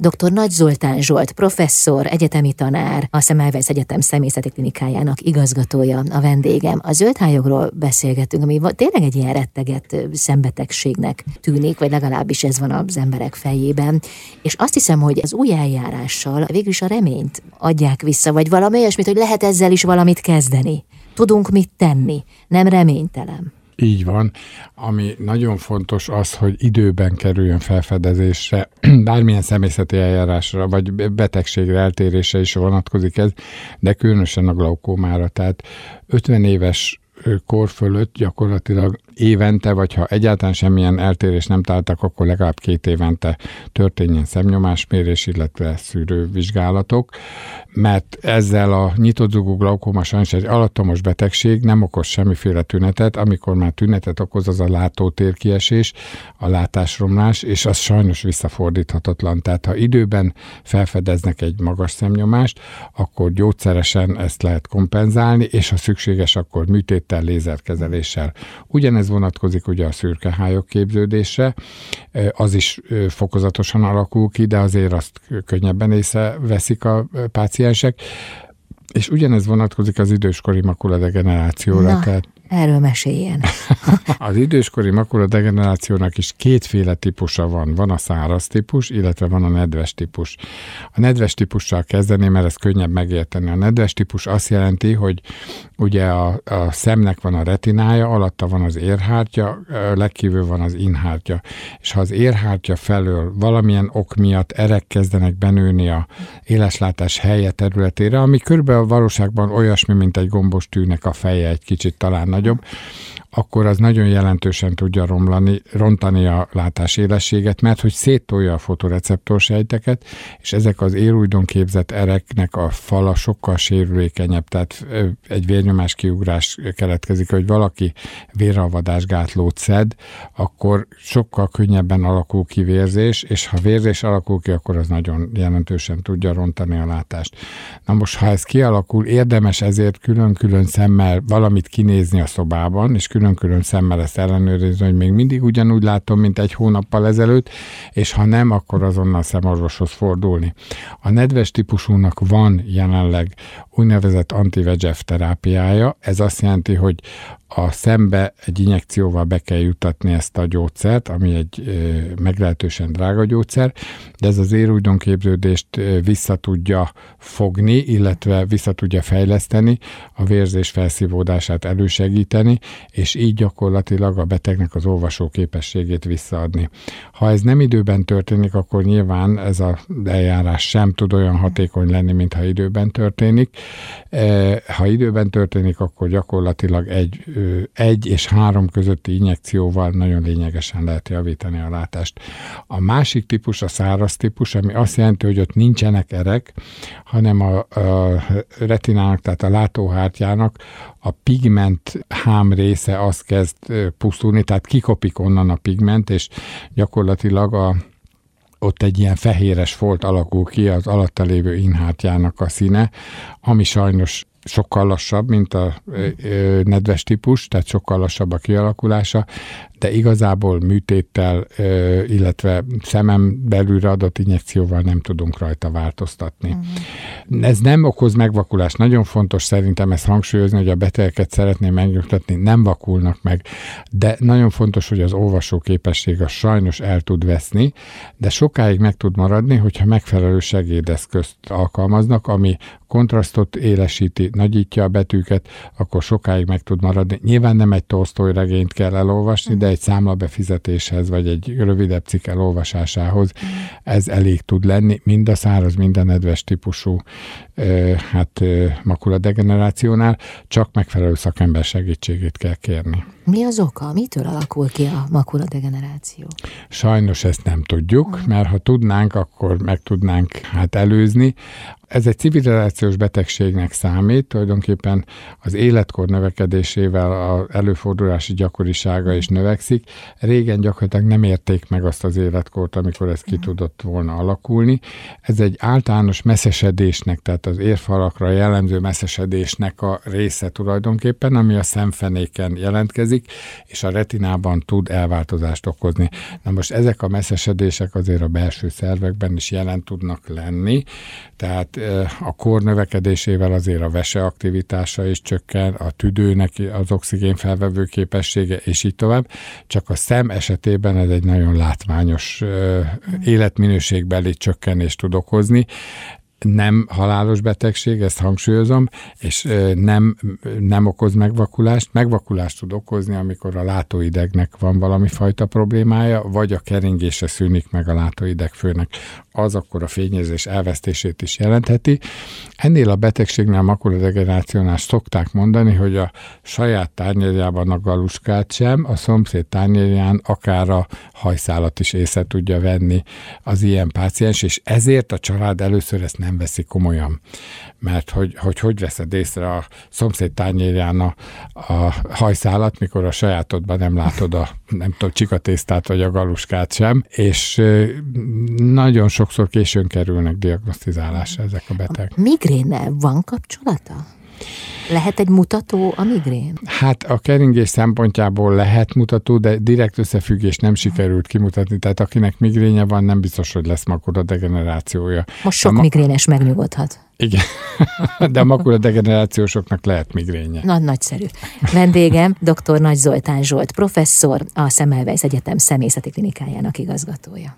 Dr. Nagy Zoltán Zsolt, professzor, egyetemi tanár, a Szemelweis Egyetem személyzeti klinikájának igazgatója a vendégem. A zöldhályogról beszélgetünk, ami tényleg egy ilyen retteget szembetegségnek tűnik, vagy legalábbis ez van az emberek fejében. És azt hiszem, hogy az új eljárással végül is a reményt adják vissza, vagy valami olyasmit, hogy lehet ezzel is valamit kezdeni. Tudunk mit tenni, nem reménytelen. Így van. Ami nagyon fontos az, hogy időben kerüljön felfedezésre, bármilyen személyzeti eljárásra, vagy betegségre, eltérésre is vonatkozik ez, de különösen a glaukómára. Tehát 50 éves kor fölött gyakorlatilag évente, vagy ha egyáltalán semmilyen eltérés nem találtak, akkor legalább két évente történjen szemnyomásmérés, illetve szűrővizsgálatok, mert ezzel a nyitott zugú glaukóma sajnos egy alattomos betegség nem okoz semmiféle tünetet, amikor már tünetet okoz, az a látótérkiesés, a látásromlás, és az sajnos visszafordíthatatlan. Tehát ha időben felfedeznek egy magas szemnyomást, akkor gyógyszeresen ezt lehet kompenzálni, és ha szükséges, akkor műtéttel, lézerkezeléssel. Ugyanez ez vonatkozik ugye a szürkehályok képződésre, az is fokozatosan alakul ki, de azért azt könnyebben észreveszik a páciensek. És ugyanez vonatkozik az időskori makuladegenerációra. Na, tehát Erről meséljen. az időskori makula degenerációnak is kétféle típusa van. Van a száraz típus, illetve van a nedves típus. A nedves típussal kezdeném, mert ez könnyebb megérteni. A nedves típus azt jelenti, hogy ugye a, a szemnek van a retinája, alatta van az érhártya, legkívül van az inhártya. És ha az érhártya felől valamilyen ok miatt erek kezdenek benőni a éleslátás helye területére, ami körülbelül a valóságban olyasmi, mint egy gombos tűnek a feje, egy kicsit talán nagyobb, akkor az nagyon jelentősen tudja romlani, rontani a látásélességet, mert hogy széttolja a fotoreceptorsejteket, és ezek az érújdon képzett ereknek a fala sokkal sérülékenyebb, tehát egy vérnyomás kiugrás keletkezik, hogy valaki véralvadás gátlót szed, akkor sokkal könnyebben alakul ki vérzés, és ha vérzés alakul ki, akkor az nagyon jelentősen tudja rontani a látást. Na most, ha ez kialakul, érdemes ezért külön-külön szemmel valamit kinézni a szobában, és külön-külön szemmel ezt ellenőrizni, hogy még mindig ugyanúgy látom, mint egy hónappal ezelőtt, és ha nem, akkor azonnal szemorvoshoz fordulni. A nedves típusúnak van jelenleg úgynevezett anti terápiája, ez azt jelenti, hogy a szembe egy injekcióval be kell jutatni ezt a gyógyszert, ami egy meglehetősen drága gyógyszer, de ez az érújdonképződést vissza tudja fogni, illetve vissza tudja fejleszteni, a vérzés felszívódását elősegíteni, és így gyakorlatilag a betegnek az olvasó képességét visszaadni. Ha ez nem időben történik, akkor nyilván ez a eljárás sem tud olyan hatékony lenni, mint ha időben történik. Ha időben történik, akkor gyakorlatilag egy egy és három közötti injekcióval nagyon lényegesen lehet javítani a látást. A másik típus a száraz típus, ami azt jelenti, hogy ott nincsenek erek, hanem a, a retinának, tehát a látóhártyának a pigment hám része az kezd pusztulni, tehát kikopik onnan a pigment, és gyakorlatilag a ott egy ilyen fehéres folt alakul ki az alatta lévő inhártyának a színe, ami sajnos sokkal lassabb, mint a nedves típus, tehát sokkal lassabb a kialakulása, de igazából műtéttel, illetve szemem belülre adott injekcióval nem tudunk rajta változtatni. Uh-huh. Ez nem okoz megvakulást. Nagyon fontos szerintem ezt hangsúlyozni, hogy a betegeket szeretném megnyugtatni, nem vakulnak meg, de nagyon fontos, hogy az olvasó képesség a sajnos el tud veszni, de sokáig meg tud maradni, hogyha megfelelő segédeszközt alkalmaznak, ami kontrasztot élesíti, nagyítja a betűket, akkor sokáig meg tud maradni. Nyilván nem egy Tolstoy regényt kell elolvasni, de egy számlabefizetéshez, vagy egy rövidebb cikk elolvasásához ez elég tud lenni, mind a száraz, mind a nedves típusú hát makula degenerációnál, csak megfelelő szakember segítségét kell kérni. Mi az oka? Mitől alakul ki a makula degeneráció? Sajnos ezt nem tudjuk, mert ha tudnánk, akkor meg tudnánk hát előzni. Ez egy civilizációs betegségnek számít, tulajdonképpen az életkor növekedésével az előfordulási gyakorisága is növekszik. Régen gyakorlatilag nem érték meg azt az életkort, amikor ez ki tudott volna alakulni. Ez egy általános messzesedésnek, tehát az érfalakra jellemző messzesedésnek a része tulajdonképpen, ami a szemfenéken jelentkezik, változik, és a retinában tud elváltozást okozni. Na most ezek a messzesedések azért a belső szervekben is jelen tudnak lenni, tehát a kor növekedésével azért a vese aktivitása is csökken, a tüdőnek az oxigén felvevő képessége, és így tovább. Csak a szem esetében ez egy nagyon látványos életminőségbeli csökkenést tud okozni nem halálos betegség, ezt hangsúlyozom, és nem, nem okoz megvakulást. Megvakulást tud okozni, amikor a látóidegnek van valami fajta problémája, vagy a keringése szűnik meg a látóidegfőnek. Az akkor a fényezés elvesztését is jelentheti. Ennél a betegségnél, a makuladegenerációnál szokták mondani, hogy a saját tárnyéljában a galuskát sem, a szomszéd tárnyélján akár a hajszálat is észre tudja venni az ilyen páciens, és ezért a család először ezt nem veszi komolyan. Mert hogy hogy, hogy veszed észre a szomszéd tányérján a, a hajszálat, mikor a sajátodban nem látod a nem tudom, csikatésztát vagy a galuskát sem, és nagyon sokszor későn kerülnek diagnosztizálásra ezek a betegek. A van kapcsolata? Lehet egy mutató a migrén? Hát a keringés szempontjából lehet mutató, de direkt összefüggés nem sikerült kimutatni, tehát akinek migrénye van, nem biztos, hogy lesz makula degenerációja. Most sok ma- migrénes megnyugodhat. Igen, de a makula degenerációsoknak lehet migrénye. Nagy nagyszerű. Vendégem dr. Nagy Zoltán Zsolt, professzor, a Semmelweis Egyetem személyzeti klinikájának igazgatója.